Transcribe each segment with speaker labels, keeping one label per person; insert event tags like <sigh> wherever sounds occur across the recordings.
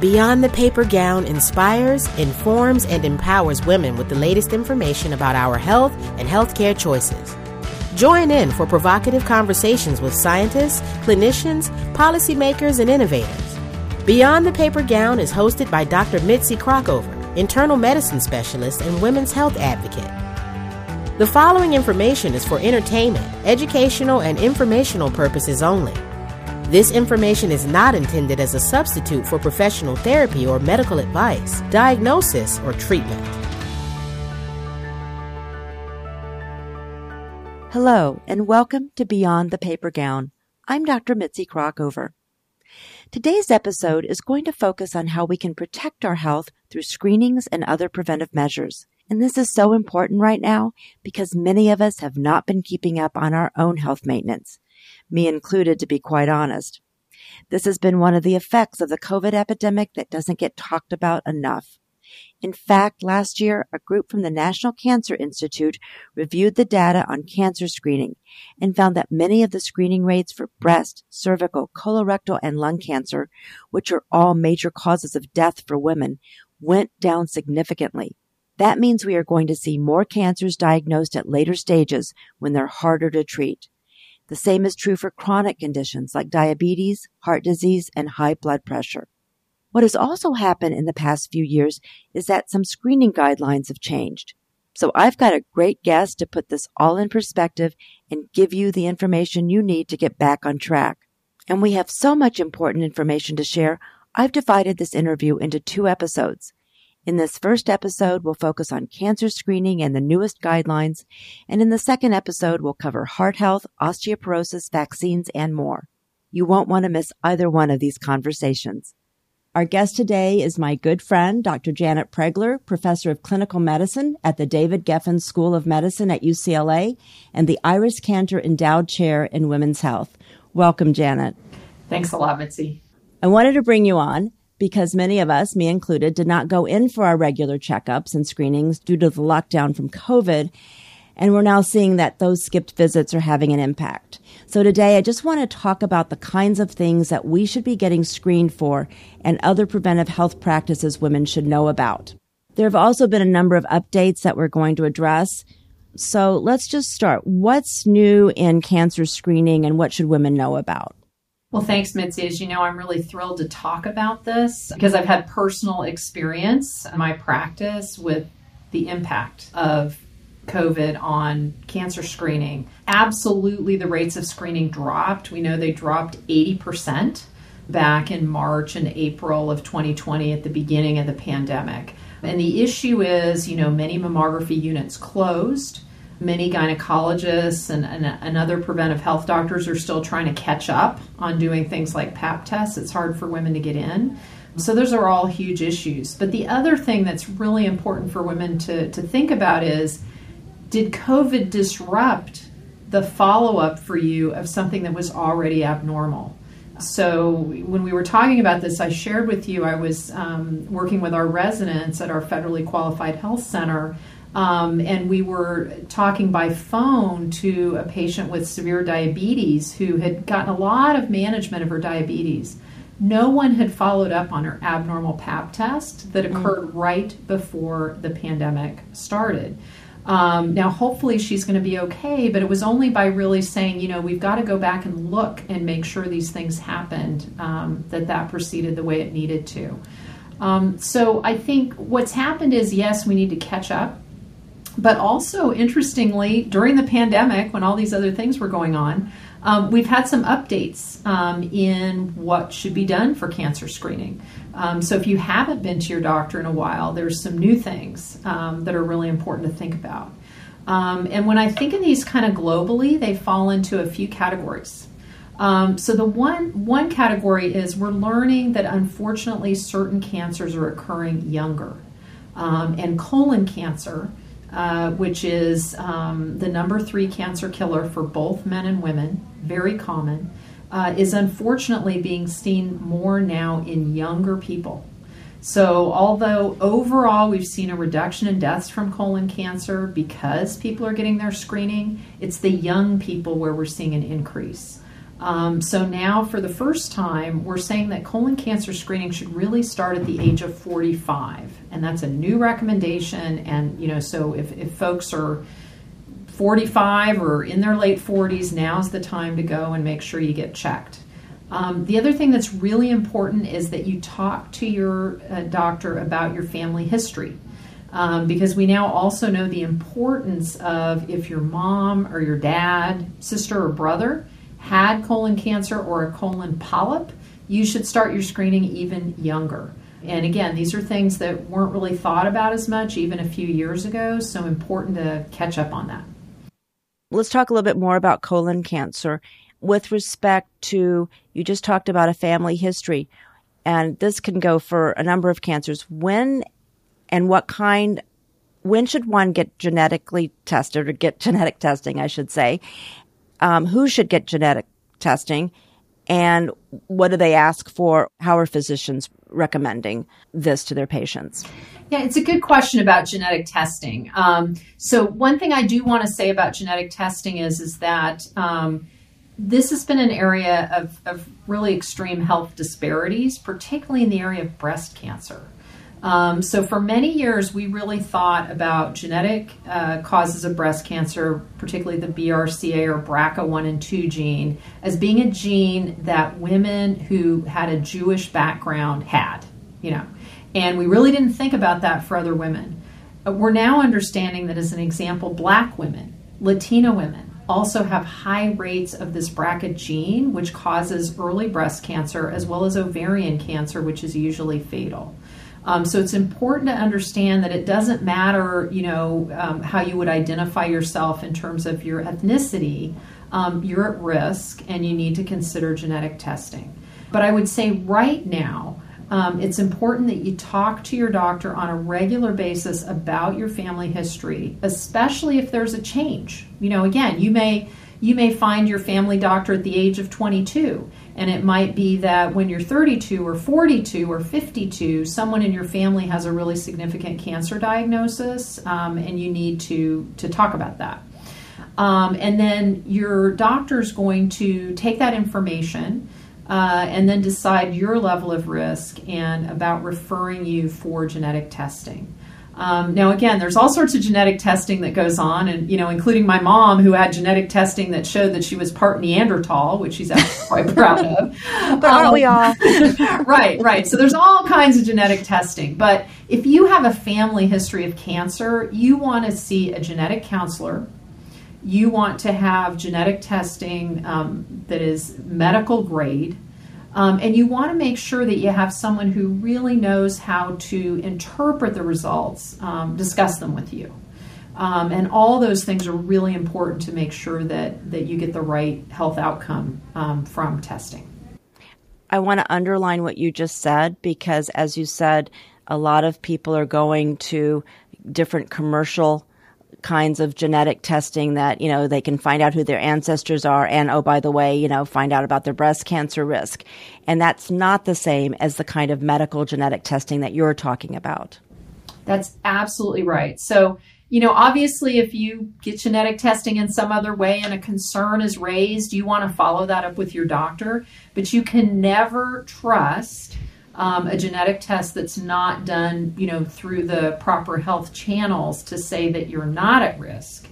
Speaker 1: Beyond the Paper Gown inspires, informs, and empowers women with the latest information about our health and healthcare choices. Join in for provocative conversations with scientists, clinicians, policymakers, and innovators. Beyond the Paper Gown is hosted by Dr. Mitzi Krockover, internal medicine specialist and women's health advocate. The following information is for entertainment, educational, and informational purposes only. This information is not intended as a substitute for professional therapy or medical advice, diagnosis, or treatment.
Speaker 2: Hello, and welcome to Beyond the Paper Gown. I'm Dr. Mitzi Krockover. Today's episode is going to focus on how we can protect our health through screenings and other preventive measures. And this is so important right now because many of us have not been keeping up on our own health maintenance me included, to be quite honest. This has been one of the effects of the COVID epidemic that doesn't get talked about enough. In fact, last year, a group from the National Cancer Institute reviewed the data on cancer screening and found that many of the screening rates for breast, cervical, colorectal, and lung cancer, which are all major causes of death for women, went down significantly. That means we are going to see more cancers diagnosed at later stages when they're harder to treat. The same is true for chronic conditions like diabetes, heart disease, and high blood pressure. What has also happened in the past few years is that some screening guidelines have changed. So I've got a great guest to put this all in perspective and give you the information you need to get back on track. And we have so much important information to share, I've divided this interview into two episodes. In this first episode, we'll focus on cancer screening and the newest guidelines. And in the second episode, we'll cover heart health, osteoporosis, vaccines, and more. You won't want to miss either one of these conversations. Our guest today is my good friend, Dr. Janet Pregler, professor of clinical medicine at the David Geffen School of Medicine at UCLA and the Iris Cantor Endowed Chair in Women's Health. Welcome, Janet.
Speaker 3: Thanks a lot, Mitzi.
Speaker 2: I wanted to bring you on because many of us, me included, did not go in for our regular checkups and screenings due to the lockdown from COVID. And we're now seeing that those skipped visits are having an impact. So today I just want to talk about the kinds of things that we should be getting screened for and other preventive health practices women should know about. There have also been a number of updates that we're going to address. So let's just start. What's new in cancer screening and what should women know about?
Speaker 3: Well, thanks, Mitzi. As you know, I'm really thrilled to talk about this because I've had personal experience in my practice with the impact of COVID on cancer screening. Absolutely, the rates of screening dropped. We know they dropped 80% back in March and April of 2020 at the beginning of the pandemic. And the issue is, you know, many mammography units closed many gynecologists and, and, and, other preventive health doctors are still trying to catch up on doing things like pap tests. It's hard for women to get in. So those are all huge issues. But the other thing that's really important for women to, to think about is did COVID disrupt the follow up for you of something that was already abnormal? So, when we were talking about this, I shared with you I was um, working with our residents at our federally qualified health center um, and we were talking by phone to a patient with severe diabetes who had gotten a lot of management of her diabetes. No one had followed up on her abnormal pap test that mm. occurred mm. right before the pandemic started. Um, now, hopefully, she's going to be okay, but it was only by really saying, you know, we've got to go back and look and make sure these things happened um, that that proceeded the way it needed to. Um, so, I think what's happened is yes, we need to catch up but also, interestingly, during the pandemic, when all these other things were going on, um, we've had some updates um, in what should be done for cancer screening. Um, so, if you haven't been to your doctor in a while, there's some new things um, that are really important to think about. Um, and when I think of these kind of globally, they fall into a few categories. Um, so the one one category is we're learning that unfortunately certain cancers are occurring younger, and colon cancer uh, which is um, the number three cancer killer for both men and women, very common, uh, is unfortunately being seen more now in younger people. So, although overall we've seen a reduction in deaths from colon cancer because people are getting their screening, it's the young people where we're seeing an increase. Um, so now, for the first time, we're saying that colon cancer screening should really start at the age of 45, and that's a new recommendation. And you know, so if, if folks are 45 or in their late 40s, now's the time to go and make sure you get checked. Um, the other thing that's really important is that you talk to your uh, doctor about your family history. Um, because we now also know the importance of if your mom or your dad, sister, or brother had colon cancer or a colon polyp, you should start your screening even younger. And again, these are things that weren't really thought about as much even a few years ago, so important to catch up on that.
Speaker 2: Let's talk a little bit more about colon cancer with respect to you just talked about a family history and this can go for a number of cancers. When and what kind when should one get genetically tested or get genetic testing, I should say? Um, who should get genetic testing and what do they ask for? How are physicians recommending this to their patients?
Speaker 3: Yeah, it's a good question about genetic testing. Um, so one thing I do want to say about genetic testing is is that um, this has been an area of, of really extreme health disparities, particularly in the area of breast cancer. Um, so, for many years, we really thought about genetic uh, causes of breast cancer, particularly the BRCA or BRCA1 and 2 gene, as being a gene that women who had a Jewish background had, you know. And we really didn't think about that for other women. Uh, we're now understanding that, as an example, black women, Latina women, also have high rates of this BRCA gene, which causes early breast cancer as well as ovarian cancer, which is usually fatal. Um, so it's important to understand that it doesn't matter, you know, um, how you would identify yourself in terms of your ethnicity. Um, you're at risk, and you need to consider genetic testing. But I would say right now, um, it's important that you talk to your doctor on a regular basis about your family history, especially if there's a change. You know, again, you may you may find your family doctor at the age of 22 and it might be that when you're 32 or 42 or 52, someone in your family has a really significant cancer diagnosis, um, and you need to, to talk about that. Um, and then your doctor is going to take that information uh, and then decide your level of risk and about referring you for genetic testing. Um, now, again, there's all sorts of genetic testing that goes on, and you know, including my mom, who had genetic testing that showed that she was part Neanderthal, which she's actually <laughs> quite proud of.
Speaker 2: But aren't um, we all? <laughs>
Speaker 3: right, right. So there's all kinds of genetic testing. But if you have a family history of cancer, you want to see a genetic counselor. You want to have genetic testing um, that is medical grade um, and you want to make sure that you have someone who really knows how to interpret the results, um, discuss them with you. Um, and all those things are really important to make sure that, that you get the right health outcome um, from testing.
Speaker 2: I want to underline what you just said because, as you said, a lot of people are going to different commercial kinds of genetic testing that, you know, they can find out who their ancestors are and, oh, by the way, you know, find out about their breast cancer risk. And that's not the same as the kind of medical genetic testing that you're talking about.
Speaker 3: That's absolutely right. So, you know, obviously, if you get genetic testing in some other way and a concern is raised, you want to follow that up with your doctor, but you can never trust um, a genetic test that's not done, you know, through the proper health channels to say that you're not at risk.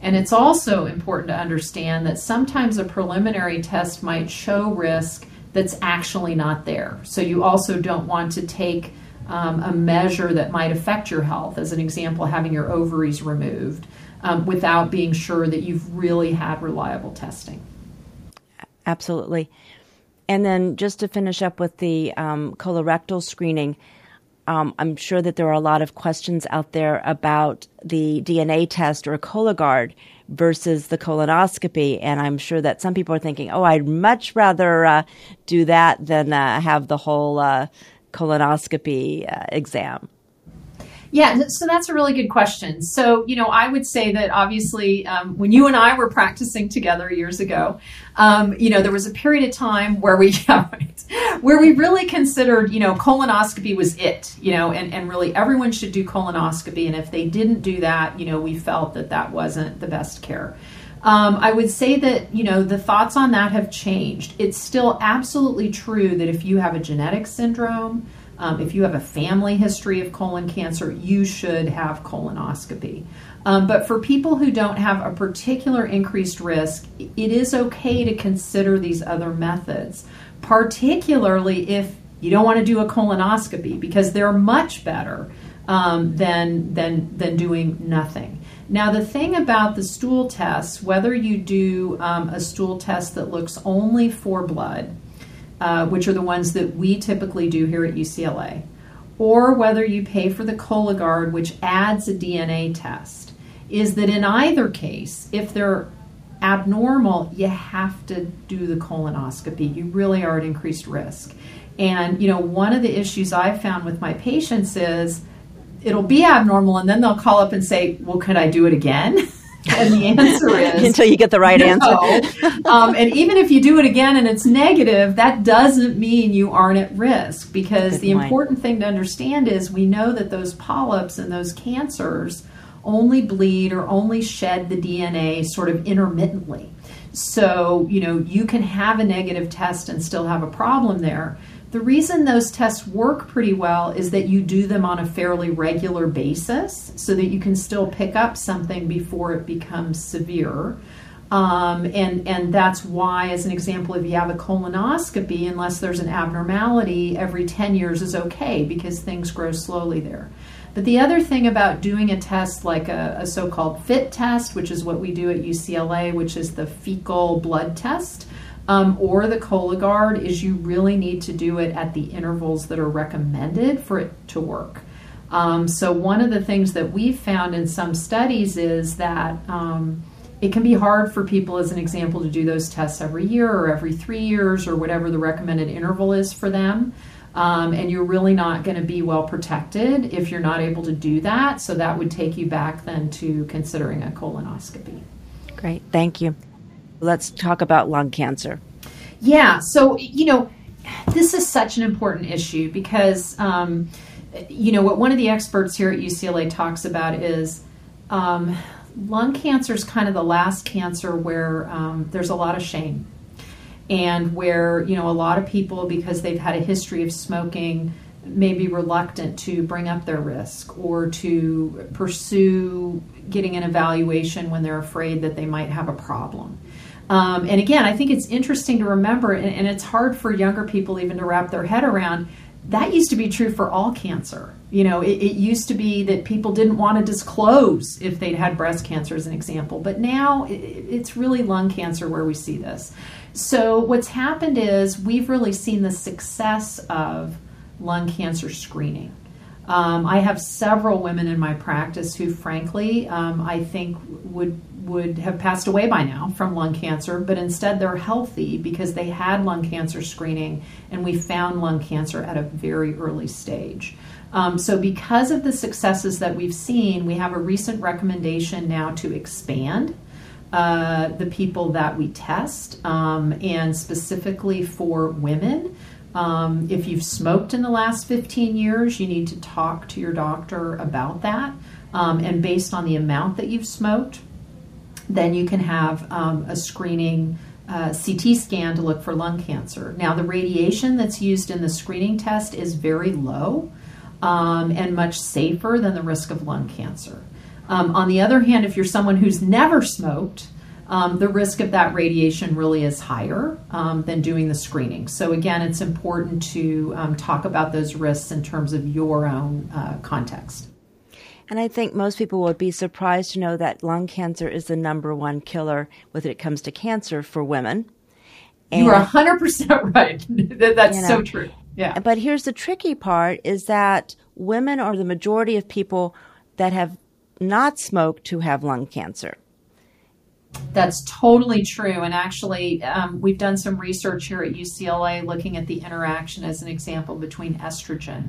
Speaker 3: And it's also important to understand that sometimes a preliminary test might show risk that's actually not there. So you also don't want to take um, a measure that might affect your health, as an example, having your ovaries removed, um, without being sure that you've really had reliable testing.
Speaker 2: Absolutely. And then just to finish up with the um, colorectal screening, um, I'm sure that there are a lot of questions out there about the DNA test or Cologuard versus the colonoscopy. And I'm sure that some people are thinking, oh, I'd much rather uh, do that than uh, have the whole uh, colonoscopy uh, exam.
Speaker 3: Yeah, so that's a really good question. So, you know, I would say that obviously um, when you and I were practicing together years ago, um, you know, there was a period of time where we, <laughs> where we really considered, you know, colonoscopy was it, you know, and, and really everyone should do colonoscopy. And if they didn't do that, you know, we felt that that wasn't the best care. Um, I would say that, you know, the thoughts on that have changed. It's still absolutely true that if you have a genetic syndrome, um, if you have a family history of colon cancer, you should have colonoscopy. Um, but for people who don't have a particular increased risk, it is okay to consider these other methods, particularly if you don't want to do a colonoscopy because they're much better um, than, than, than doing nothing. Now, the thing about the stool tests, whether you do um, a stool test that looks only for blood, uh, which are the ones that we typically do here at UCLA, or whether you pay for the Cologuard, which adds a DNA test, is that in either case, if they're abnormal, you have to do the colonoscopy. You really are at increased risk. And, you know, one of the issues I've found with my patients is it'll be abnormal and then they'll call up and say, well, could I do it again? <laughs> and the answer <laughs> is
Speaker 2: until you get the right
Speaker 3: no.
Speaker 2: answer. <laughs>
Speaker 3: um, and even if you do it again and it's negative, that doesn't mean you aren't at risk because
Speaker 2: Good
Speaker 3: the
Speaker 2: point.
Speaker 3: important thing to understand is we know that those polyps and those cancers only bleed or only shed the DNA sort of intermittently. So, you know, you can have a negative test and still have a problem there. The reason those tests work pretty well is that you do them on a fairly regular basis so that you can still pick up something before it becomes severe. Um, and, and that's why, as an example, if you have a colonoscopy, unless there's an abnormality, every 10 years is okay because things grow slowly there. But the other thing about doing a test like a, a so called FIT test, which is what we do at UCLA, which is the fecal blood test, um, or the Cologuard is you really need to do it at the intervals that are recommended for it to work. Um, so, one of the things that we've found in some studies is that um, it can be hard for people, as an example, to do those tests every year or every three years or whatever the recommended interval is for them. Um, and you're really not going to be well protected if you're not able to do that. So, that would take you back then to considering a colonoscopy.
Speaker 2: Great, thank you. Let's talk about lung cancer.
Speaker 3: Yeah, so, you know, this is such an important issue because, um, you know, what one of the experts here at UCLA talks about is um, lung cancer is kind of the last cancer where um, there's a lot of shame and where, you know, a lot of people, because they've had a history of smoking, may be reluctant to bring up their risk or to pursue getting an evaluation when they're afraid that they might have a problem. Um, and again, I think it's interesting to remember, and, and, it's hard for younger people even to wrap their head around. That used to be true for all cancer. You know, it, it used to be that people didn't want to disclose if they'd had breast cancer, as an example. But now it, it's really lung cancer where we see this. So, what's happened is we've really seen the success of lung cancer screening. Um, I have several women in my practice who, frankly, um, I think would would have passed away by now from lung cancer, but instead they're healthy because they had lung cancer screening and we found lung cancer at a very early stage. Um, so, because of the successes that we've seen, we have a recent recommendation now to expand uh, the people that we test, um, and specifically for women. Um, if you've smoked in the last 15 years, you need to talk to your doctor about that. Um, and based on the amount that you've smoked, then you can have um, a screening uh, CT scan to look for lung cancer. Now, the radiation that's used in the screening test is very low um, and much safer than the risk of lung cancer. Um, on the other hand, if you're someone who's never smoked, um, the risk of that radiation really is higher um, than doing the screening. So, again, it's important to um, talk about those risks in terms of your own uh, context.
Speaker 2: And I think most people would be surprised to know that lung cancer is the number one killer when it comes to cancer for women.
Speaker 3: And, you are 100% <laughs> right. That's you know, so true. Yeah.
Speaker 2: But here's the tricky part is that women are the majority of people that have not smoked who have lung cancer.
Speaker 3: That's totally true. And actually, um, we've done some research here at UCLA looking at the interaction, as an example, between estrogen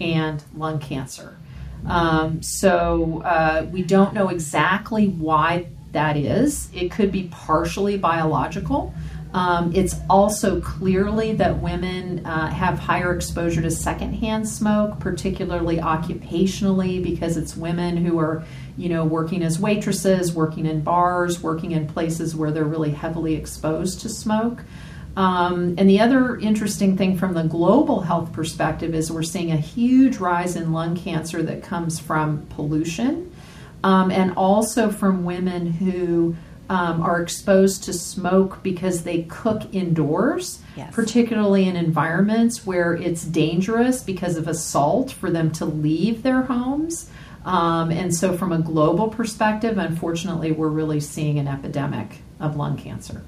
Speaker 3: and lung cancer. Um, so uh, we don't know exactly why that is. It could be partially biological. Um, it's also clearly that women uh, have higher exposure to secondhand smoke, particularly occupationally, because it's women who are you know, working as waitresses, working in bars, working in places where they're really heavily exposed to smoke. Um, and the other interesting thing from the global health perspective is we're seeing a huge rise in lung cancer that comes from pollution um, and also from women who um, are exposed to smoke because they cook indoors, yes. particularly in environments where it's dangerous because of assault for them to leave their homes. Um, and so, from a global perspective, unfortunately, we're really seeing an epidemic of lung cancer.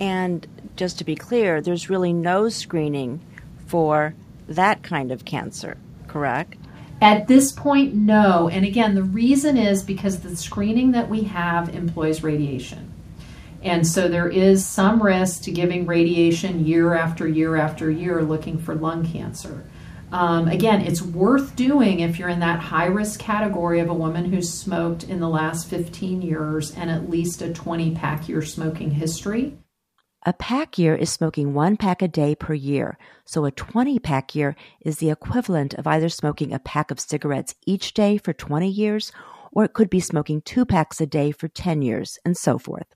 Speaker 2: And just to be clear, there's really no screening for that kind of cancer, correct?
Speaker 3: At this point, no. And again, the reason is because the screening that we have employs radiation. And so there is some risk to giving radiation year after year after year looking for lung cancer. Um, again, it's worth doing if you're in that high risk category of a woman who's smoked in the last 15 years and at least a 20 pack year smoking history.
Speaker 2: A pack year is smoking one pack a day per year, so a 20 pack year is the equivalent of either smoking a pack of cigarettes each day for 20 years, or it could be smoking two packs a day for 10 years, and so forth.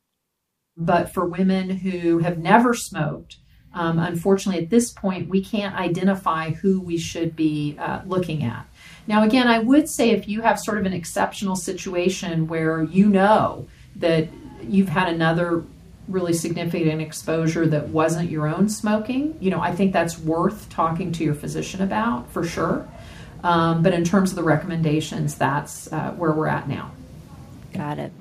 Speaker 3: But for women who have never smoked, um, unfortunately, at this point, we can't identify who we should be uh, looking at. Now, again, I would say if you have sort of an exceptional situation where you know that you've had another really significant exposure that wasn't your own smoking, you know, I think that's worth talking to your physician about for sure. Um, but in terms of the recommendations, that's uh, where we're at now.
Speaker 2: Got it.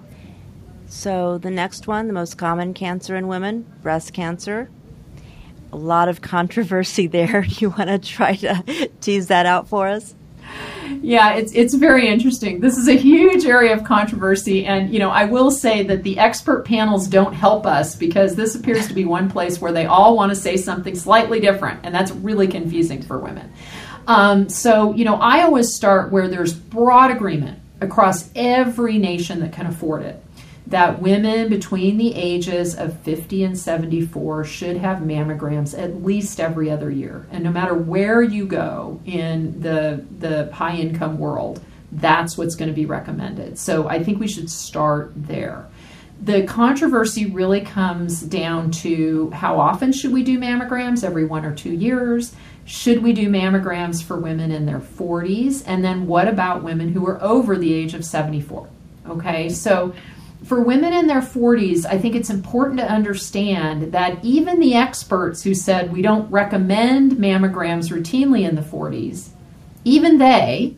Speaker 2: So the next one, the most common cancer in women, breast cancer. A lot of controversy there. <laughs> You want to try to tease that out for us?
Speaker 3: yeah, it's it's very interesting. This is a huge area of controversy, and you know, I will say that the expert panels don't help us because this appears to be one place where they all want to say something slightly different, and that's really confusing for women. Um, so, you know, I always start where there's broad agreement across every nation that can afford it that women between the ages of 50 and 74 should have mammograms at least every other year. And no matter where you go in the, the high income world, that's what's going to be recommended. So I think we should start there. The controversy really comes down to how often should we do mammograms? Every one or two years? Should we do mammograms for women in their 40s? And then what about women who are over the age of 74? Okay, so for women in their 40s, I think it's important to understand that even the experts who said we don't recommend mammograms routinely in the 40s, even they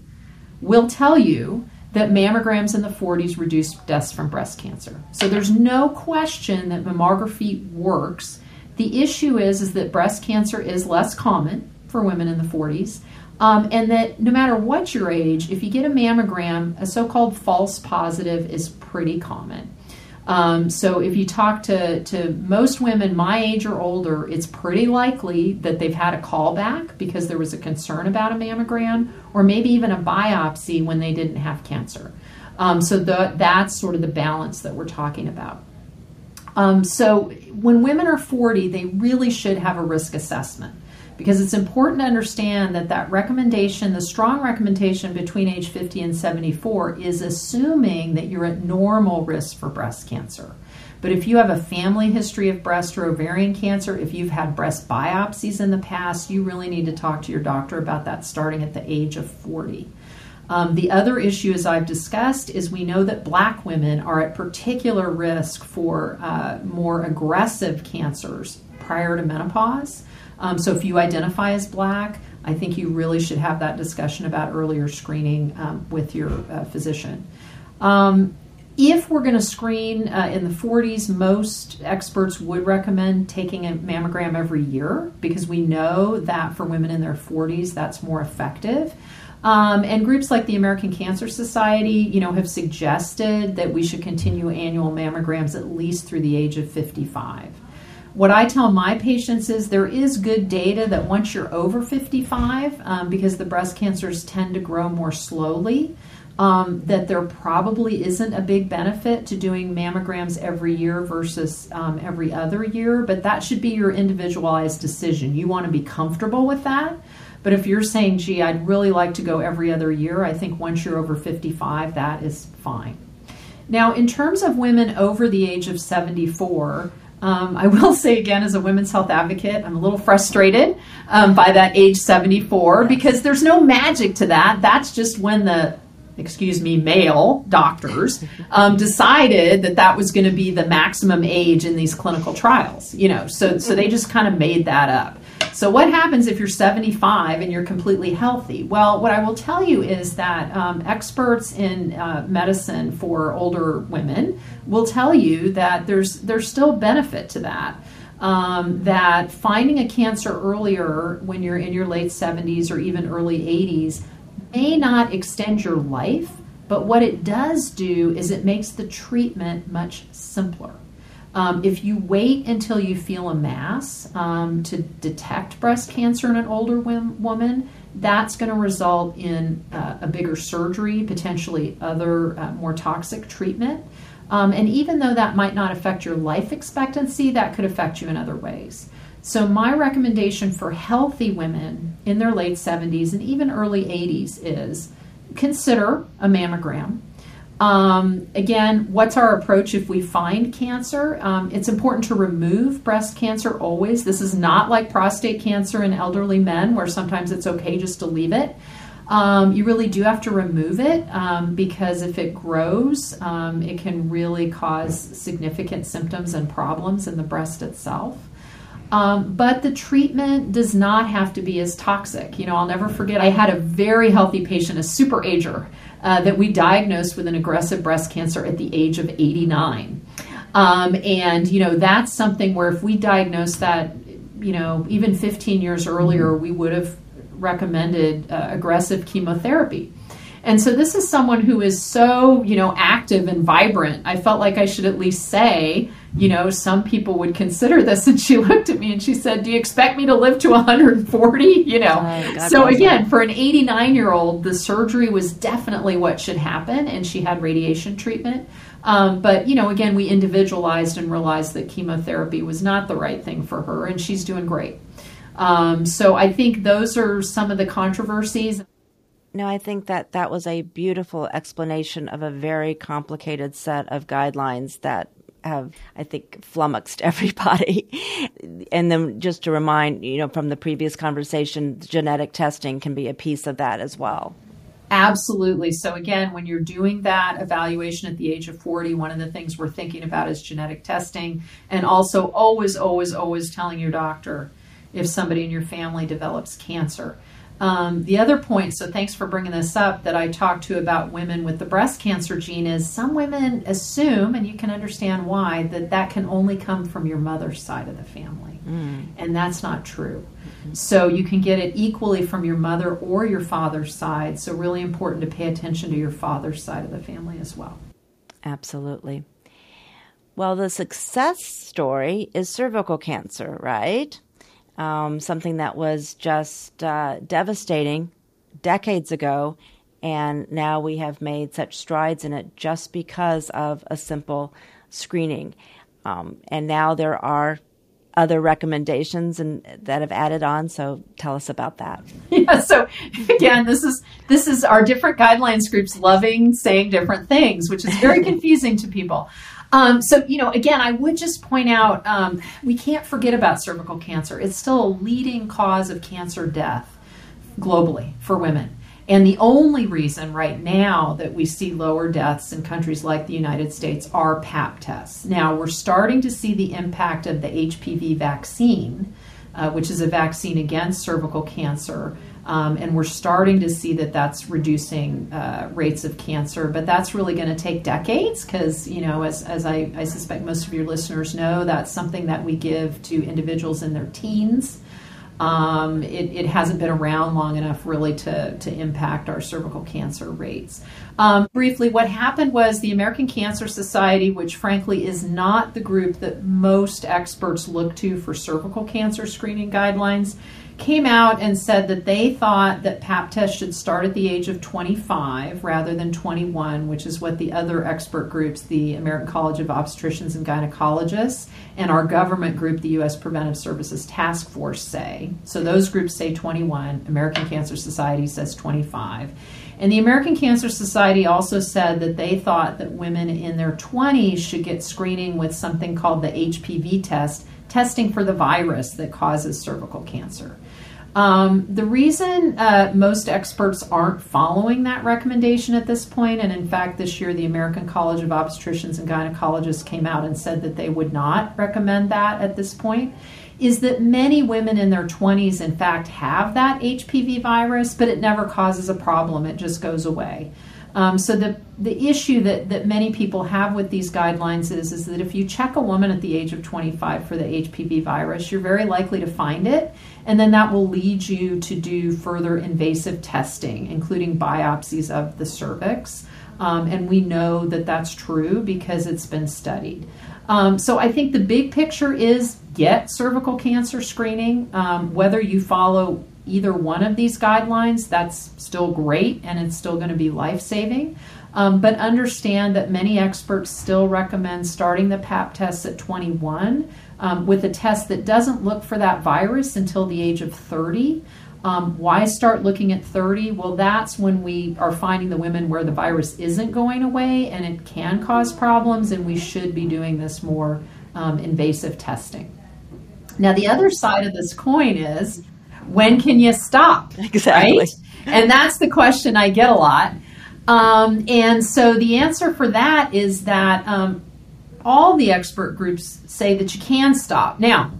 Speaker 3: will tell you that mammograms in the 40s reduce deaths from breast cancer. So there's no question that mammography works. The issue is, is that breast cancer is less common for women in the 40s. Um, and that no matter what your age, if you get a mammogram, a so called false positive is pretty common. Um, so if you talk to, to most women my age or older, it's pretty likely that they've had a callback because there was a concern about a mammogram or maybe even a biopsy when they didn't have cancer. Um, so the, that's sort of the balance that we're talking about. Um, so when women are 40, they really should have a risk assessment because it's important to understand that that recommendation, the strong recommendation between age 50 and 74, is assuming that you're at normal risk for breast cancer. But if you have a family history of breast or ovarian cancer, if you've had breast biopsies in the past, you really need to talk to your doctor about that starting at the age of 40. Um, the other issue, as I've discussed, is we know that black women are at particular risk for uh, more aggressive cancers prior to menopause. Um, so if you identify as black, I think you really should have that discussion about earlier screening um, with your uh, physician. Um, if we're going to screen uh, in the 40s, most experts would recommend taking a mammogram every year because we know that for women in their 40s, that's more effective. Um, and groups like the American Cancer Society, you know, have suggested that we should continue annual mammograms at least through the age of 55. What I tell my patients is there is good data that once you're over 55, um, because the breast cancers tend to grow more slowly, um, that there probably isn't a big benefit to doing mammograms every year versus um, every other year, but that should be your individualized decision. You want to be comfortable with that. But if you're saying, gee, I'd really like to go every other year, I think once you're over 55, that is fine. Now, in terms of women over the age of 74, um, I will say again, as a women's health advocate, I'm a little frustrated um, by that age 74 because there's no magic to that. That's just when the excuse me, male doctors <laughs> um, decided that that was going to be the maximum age in these clinical trials. You know, so so they just kind of made that up. So, what happens if you're 75 and you're completely healthy? Well, what I will tell you is that um, experts in uh, medicine for older women will tell you that there's there's still benefit to that. Um, that finding a cancer earlier when you're in your late 70s or even early 80s may not extend your life, but what it does do is it makes the treatment much simpler. Um, if you wait until you feel a mass um, to detect breast cancer in an older woman, that's going to result in uh, a bigger surgery, potentially other uh, more toxic treatment. Um, and even though that might not affect your life expectancy, that could affect you in other ways. So, my recommendation for healthy women in their late 70s and even early 80s is consider a mammogram. Um, again, what's our approach if we find cancer? Um, it's important to remove breast cancer always. This is not like prostate cancer in elderly men where sometimes it's okay just to leave it. Um, you really do have to remove it um, because if it grows, um, it can really cause significant symptoms and problems in the breast itself. Um, but the treatment does not have to be as toxic. You know, I'll never forget, I had a very healthy patient, a super ager, uh, that we diagnosed with an aggressive breast cancer at the age of 89. Um, and, you know, that's something where if we diagnosed that, you know, even 15 years earlier, we would have recommended uh, aggressive chemotherapy. And so this is someone who is so, you know, active and vibrant. I felt like I should at least say, you know, some people would consider this. And she <laughs> looked at me and she said, Do you expect me to live to 140? You know, oh, so again, for an 89 year old, the surgery was definitely what should happen. And she had radiation treatment. Um, but, you know, again, we individualized and realized that chemotherapy was not the right thing for her. And she's doing great. Um, so I think those are some of the controversies.
Speaker 2: No, I think that that was a beautiful explanation of a very complicated set of guidelines that have, I think, flummoxed <laughs> everybody. and then just to remind, you know, from the previous conversation, genetic testing can be a piece of that as well.
Speaker 3: Absolutely. So, again, when you're doing that evaluation at the age of 40, one of the things we're thinking about is genetic testing and also always, always, always telling your doctor if somebody in your family develops cancer. Um, the other point, so thanks for bringing this up, that I talked to about women with the breast cancer gene is some women assume, and you can understand why, that that can only come from your mother's side of the family. Mm. And that's not true. Mm-hmm. So you can get it equally from your mother or your father's side. So, really important to pay attention to your father's side of the family as well.
Speaker 2: Absolutely. Well, the success story is cervical cancer, right? Um, something that was just uh, devastating decades ago. And now we have made such strides in it just because of a simple screening. Um, and now there are other recommendations and that have added on so tell us about that <laughs>
Speaker 3: yeah so again this is this is our different guidelines groups loving saying different things which is very <laughs> confusing to people um, so, you know, again, I would just point out um, we can't forget about cervical cancer. It's still a leading cause of cancer death globally for women. And the only reason right now that we see lower deaths in countries like the United States are PAP tests. Now, we're starting to see the impact of the HPV vaccine, uh, which is a vaccine against cervical cancer. Um, and we're starting to see that that's reducing uh, rates of cancer, but that's really going to take decades because, you know, as, as I, I, suspect most of your listeners know, that's something that we give to individuals in their teens. Um, it, it, hasn't been around long enough really to, to impact our cervical cancer rates. Um, briefly, what happened was the American Cancer Society, which frankly is not the group that most experts look to for cervical cancer screening guidelines, came out and said that they thought that pap tests should start at the age of 25 rather than 21 which is what the other expert groups the american college of obstetricians and gynecologists and our government group the u.s preventive services task force say. So those groups say 21 american cancer society says 25 and the American Cancer Society also said that they thought that women in their 20s should get screening with something called the HPV test, testing for the virus that causes cervical cancer. Um, the reason uh, most experts aren't following that recommendation at this point, and in fact, this year the American College of Obstetricians and Gynecologists came out and said that they would not recommend that at this point, is that many women in their 20s, in fact, have that HPV virus, but it never causes a problem, it just goes away. Um, so the the issue that, that many people have with these guidelines is is that if you check a woman at the age of 25 for the HPV virus, you're very likely to find it, and then that will lead you to do further invasive testing, including biopsies of the cervix. Um, and we know that that's true because it's been studied. Um, so I think the big picture is get cervical cancer screening, um, whether you follow either one of these guidelines, that's still great and it's still going to be life saving. Um, but understand that many experts still recommend starting the PAP test at 21 um, with a test that doesn't look for that virus until the age of 30. Um, why start looking at 30? Well, that's when we are finding the women where the virus isn't going away and it can cause problems, and we should be doing this more um, invasive testing. Now, the other side of this coin is when can you stop?
Speaker 2: Exactly. Right?
Speaker 3: And that's the question I get a lot. Um, and so the answer for that is that um, all the expert groups say that you can stop. Now,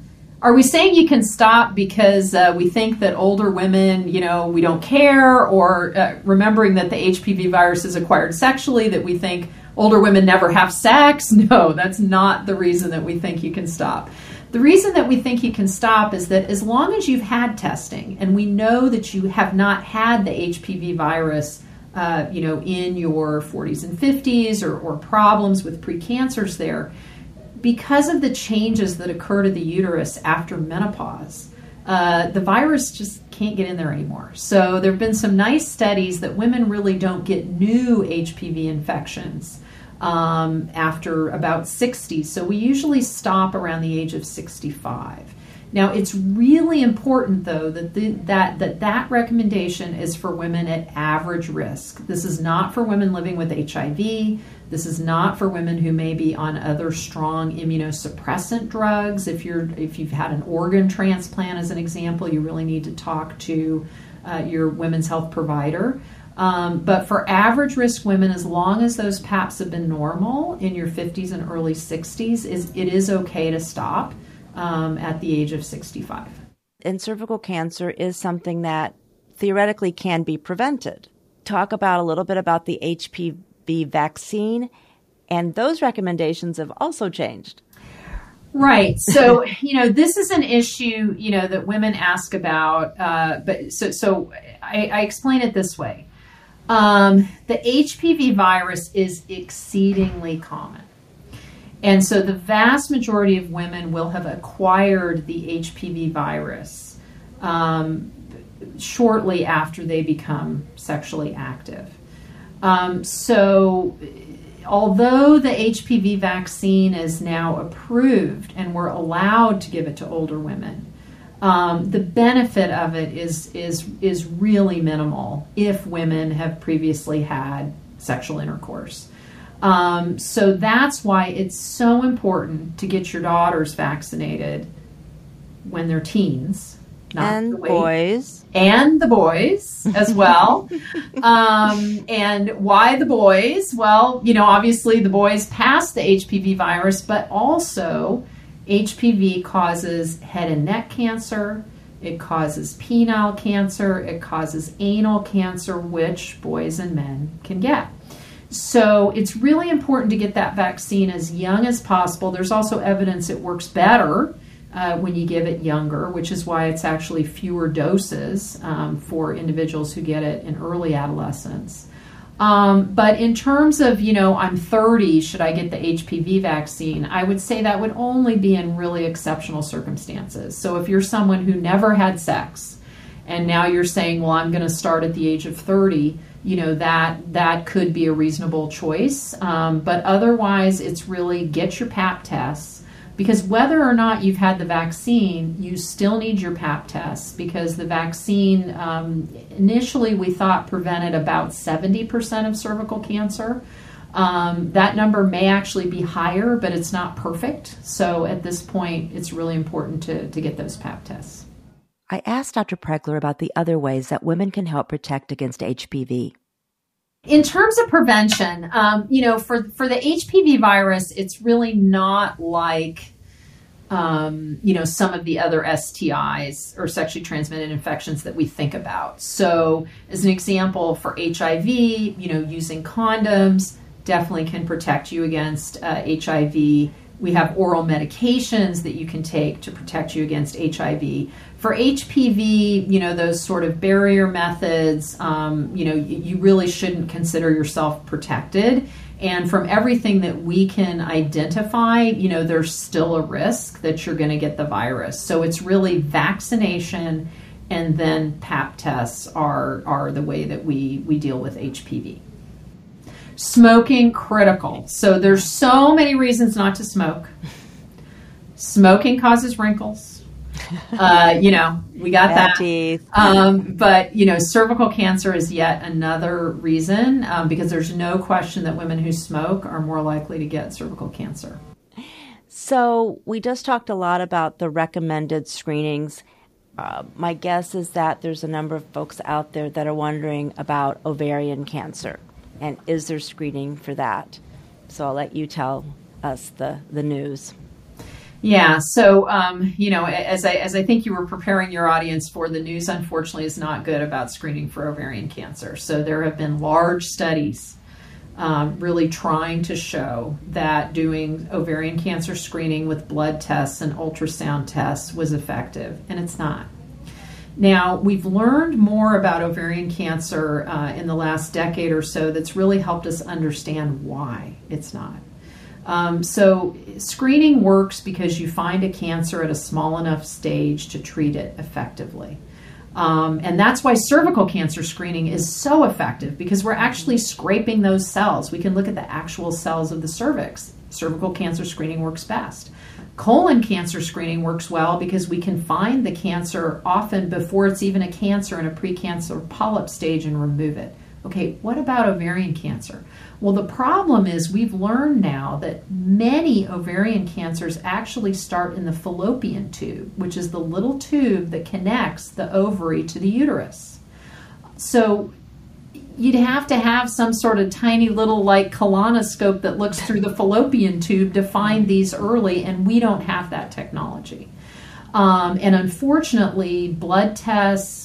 Speaker 3: are we saying you can stop because uh, we think that older women, you know, we don't care, or uh, remembering that the HPV virus is acquired sexually, that we think older women never have sex? <laughs> No, that's not the reason that we think you can stop. The reason that we think you can stop is that as long as you've had testing and we know that you have not had the HPV virus, uh, you know, in your 40s and 50s or, or problems with precancers there, because of the changes that occur to the uterus after menopause, uh, the virus just can't get in there anymore. So there have been some nice studies that women really don't get new HPV infections um, after about 60. So we usually stop around the age of 65. Now, it's really important, though, that, the, that that that recommendation is for women at average risk. This is not for women living with HIV. This is not for women who may be on other strong immunosuppressant drugs. If you're if you've had an organ transplant, as an example, you really need to talk to uh, your women's health provider. Um, but for average risk women, as long as those PAPs have been normal in your 50s and early 60s, is it is okay to stop um, at the age of 65.
Speaker 2: And cervical cancer is something that theoretically can be prevented. Talk about a little bit about the HPV vaccine, and those recommendations have also changed.
Speaker 3: Right. So, <laughs> you know, this is an issue, you know, that women ask about. Uh, but so, so I, I explain it this way. Um, the HPV virus is exceedingly common. And so the vast majority of women will have acquired the HPV virus um, shortly after they become sexually active. Um, so, although the HPV vaccine is now approved and we're allowed to give it to older women, um, the benefit of it is is is really minimal if women have previously had sexual intercourse. Um, so that's why it's so important to get your daughters vaccinated when they're teens.
Speaker 2: and the boys.
Speaker 3: And the boys as <laughs> well. um, and why the boys? Well, you know, obviously the boys pass the HPV virus, but also HPV causes head and neck cancer, it causes penile cancer, it causes anal cancer, which boys and men can get. So it's really important to get that vaccine as young as possible. There's also evidence it works better uh, when you give it younger, which is why it's actually fewer doses um, for individuals who get it in early adolescence. Um, but in terms of, you know, I'm 30, should I get the HPV vaccine? I would say that would only be in really exceptional circumstances. So if you're someone who never had sex and now you're saying, well, I'm going to start at the age of 30, you know that that could be a reasonable choice. Um, but otherwise, it's really get your Pap tests because whether or not you've had the vaccine, you still need your Pap tests because the vaccine um, initially we thought prevented about 70% of cervical cancer. Um, that number may actually be higher, but it's not perfect. So at this point, it's really important to, to get those Pap tests.
Speaker 2: I asked Dr. Pregler about the other ways that women can help protect against HPV.
Speaker 3: In terms of prevention, um, you know, for for the HPV virus, it's really not like um, you know some of the other STIs or sexually transmitted infections that we think about. So, as an example, for HIV, you know, using condoms definitely can protect you against uh, HIV. We have oral medications that you can take to protect you against HIV. For HPV, you know, those sort of barrier methods, um, you know, you really shouldn't consider yourself protected. And from everything that we can identify, you know, there's still a risk that you're going to get the virus. So it's really vaccination and then PAP tests are, are the way that we, we deal with HPV. Smoking critical. So there's so many reasons not to smoke. Smoking causes wrinkles. Uh, you know, we got
Speaker 2: Bad
Speaker 3: that. Um, but you know, cervical cancer is yet another reason um, because there's no question that women who smoke are more likely to get cervical cancer.
Speaker 2: So, we just talked a lot about the recommended screenings. Uh, my guess is that there's a number of folks out there that are wondering about ovarian cancer and is there screening for that? So, I'll let you tell us the, the news.
Speaker 3: Yeah. So, um, you know, as I as I think you were preparing your audience for, the news unfortunately is not good about screening for ovarian cancer. So there have been large studies um, really trying to show that doing ovarian cancer screening with blood tests and ultrasound tests was effective, and it's not. Now, we've learned more about ovarian cancer uh, in the last decade or so that's really helped us understand why it's not. Um, so, screening works because you find a cancer at a small enough stage to treat it effectively. Um, and that's why cervical cancer screening is so effective because we're actually scraping those cells. We can look at the actual cells of the cervix. Cervical cancer screening works best. Colon cancer screening works well because we can find the cancer often before it's even a cancer in a precancer polyp stage and remove it. Okay, what about ovarian cancer? Well, the problem is we've learned now that many ovarian cancers actually start in the fallopian tube, which is the little tube that connects the ovary to the uterus. So you'd have to have some sort of tiny little like colonoscope that looks through the fallopian tube to find these early, and we don't have that technology. Um, and unfortunately, blood tests,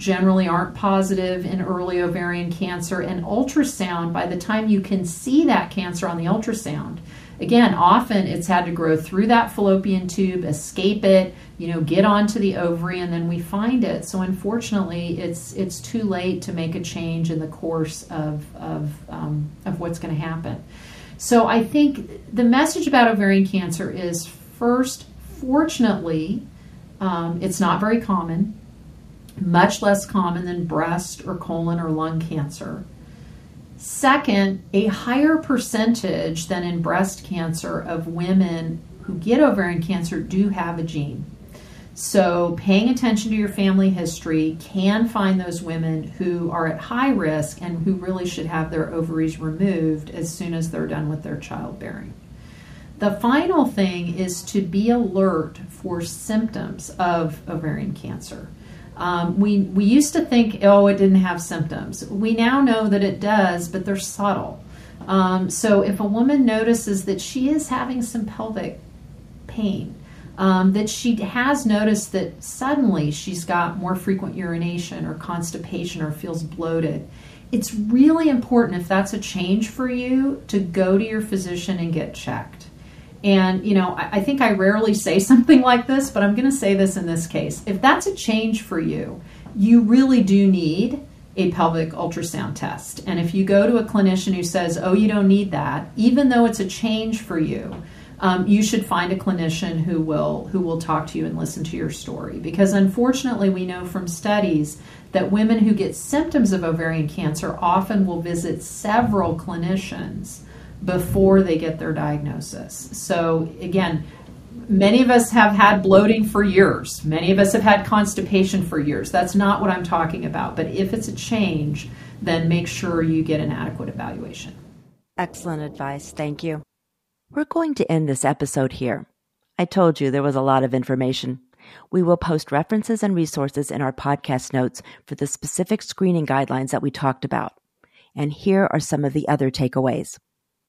Speaker 3: generally aren't positive in early ovarian cancer. And ultrasound, by the time you can see that cancer on the ultrasound, again, often it's had to grow through that fallopian tube, escape it, you know, get onto the ovary, and then we find it. So unfortunately, it's it's too late to make a change in the course of of um, of what's going to happen. So I think the message about ovarian cancer is first, fortunately, um, it's not very common much less common than breast or colon or lung cancer. Second, a higher percentage than in breast cancer of women who get ovarian cancer do have a gene. So, paying attention to your family history can find those women who are at high risk and who really should have their ovaries removed as soon as they're done with their childbearing. The final thing is to be alert for symptoms of ovarian cancer. Um, we, we used to think, oh, it didn't have symptoms. We now know that it does, but they're subtle. Um, so if a woman notices that she is having some pelvic pain, um, that she has noticed that suddenly she's got more frequent urination or constipation or feels bloated, it's really important if that's a change for you to go to your physician and get checked. And, you know, I, I think I rarely say <laughs> something like this, but I'm going to say this in this case. If that's a change for you, you really do need a pelvic ultrasound test. And if you go to a clinician who says, oh, you don't need that, even though it's a change for you, um, you should find a clinician who will who will talk to you and listen to your story because unfortunately we know from studies that women who get symptoms of ovarian cancer often will visit several clinicians before they get their diagnosis so again many of us have had bloating for years many of us have had constipation for years that's not what i'm talking about but if it's a change then make sure you get an adequate evaluation
Speaker 2: excellent advice thank you we're going to end this episode here. I told you there was a lot of information. We will post references and resources in our podcast notes for the specific screening guidelines that we talked about. And here are some of the other takeaways.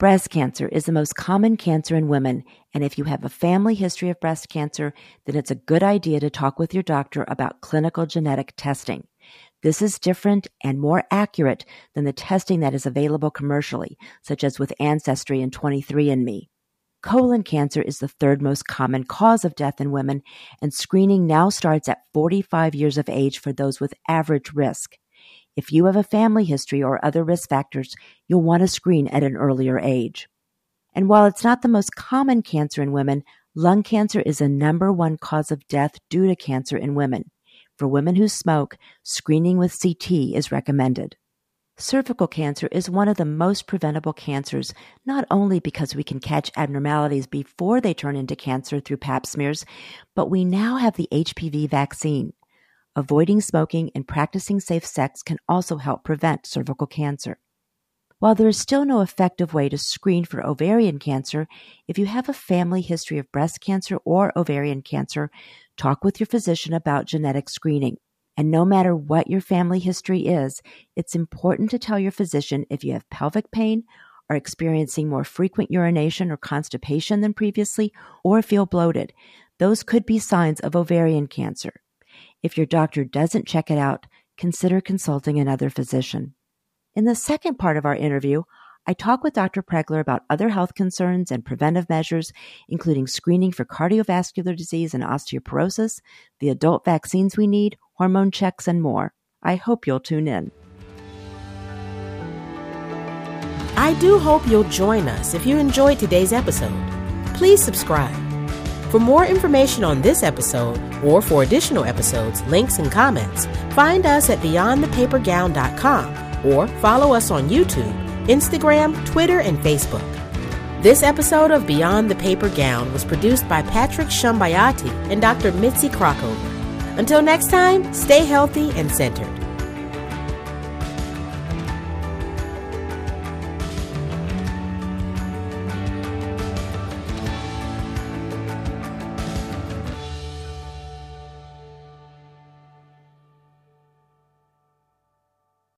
Speaker 2: Breast cancer is the most common cancer in women, and if you have a family history of breast cancer, then it's a good idea to talk with your doctor about clinical genetic testing. This is different and more accurate than the testing that is available commercially, such as with Ancestry and 23andMe. Colon cancer is the third most common cause of death in women, and screening now starts at 45 years of age for those with average risk. If you have a family history or other risk factors, you'll want to screen at an earlier age. And while it's not the most common cancer in women, lung cancer is the number one cause of death due to cancer in women. For women who smoke, screening with CT is recommended. Cervical cancer is one of the most preventable cancers, not only because we can catch abnormalities before they turn into cancer through pap smears, but we now have the HPV vaccine. Avoiding smoking and practicing safe sex can also help prevent cervical cancer. While there is still no effective way to screen for ovarian cancer, if you have a family history of breast cancer or ovarian cancer, talk with your physician about genetic screening. And no matter what your family history is, it's important to tell your physician if you have pelvic pain, are experiencing more frequent urination or constipation than previously, or feel bloated. Those could be signs of ovarian cancer. If your doctor doesn't check it out, consider consulting another physician. In the second part of our interview, I talk with Dr. Pregler about other health concerns and preventive measures, including screening for cardiovascular disease and osteoporosis, the adult vaccines we need, hormone checks, and more. I hope you'll tune in.
Speaker 1: I do hope you'll join us if you enjoyed today's episode. Please subscribe. For more information on this episode or for additional episodes, links, and comments, find us at beyondthepapergown.com or follow us on YouTube, Instagram, Twitter, and Facebook. This episode of Beyond the Paper Gown was produced by Patrick Shambayati and Dr. Mitzi Krockover. Until next time, stay healthy and centered.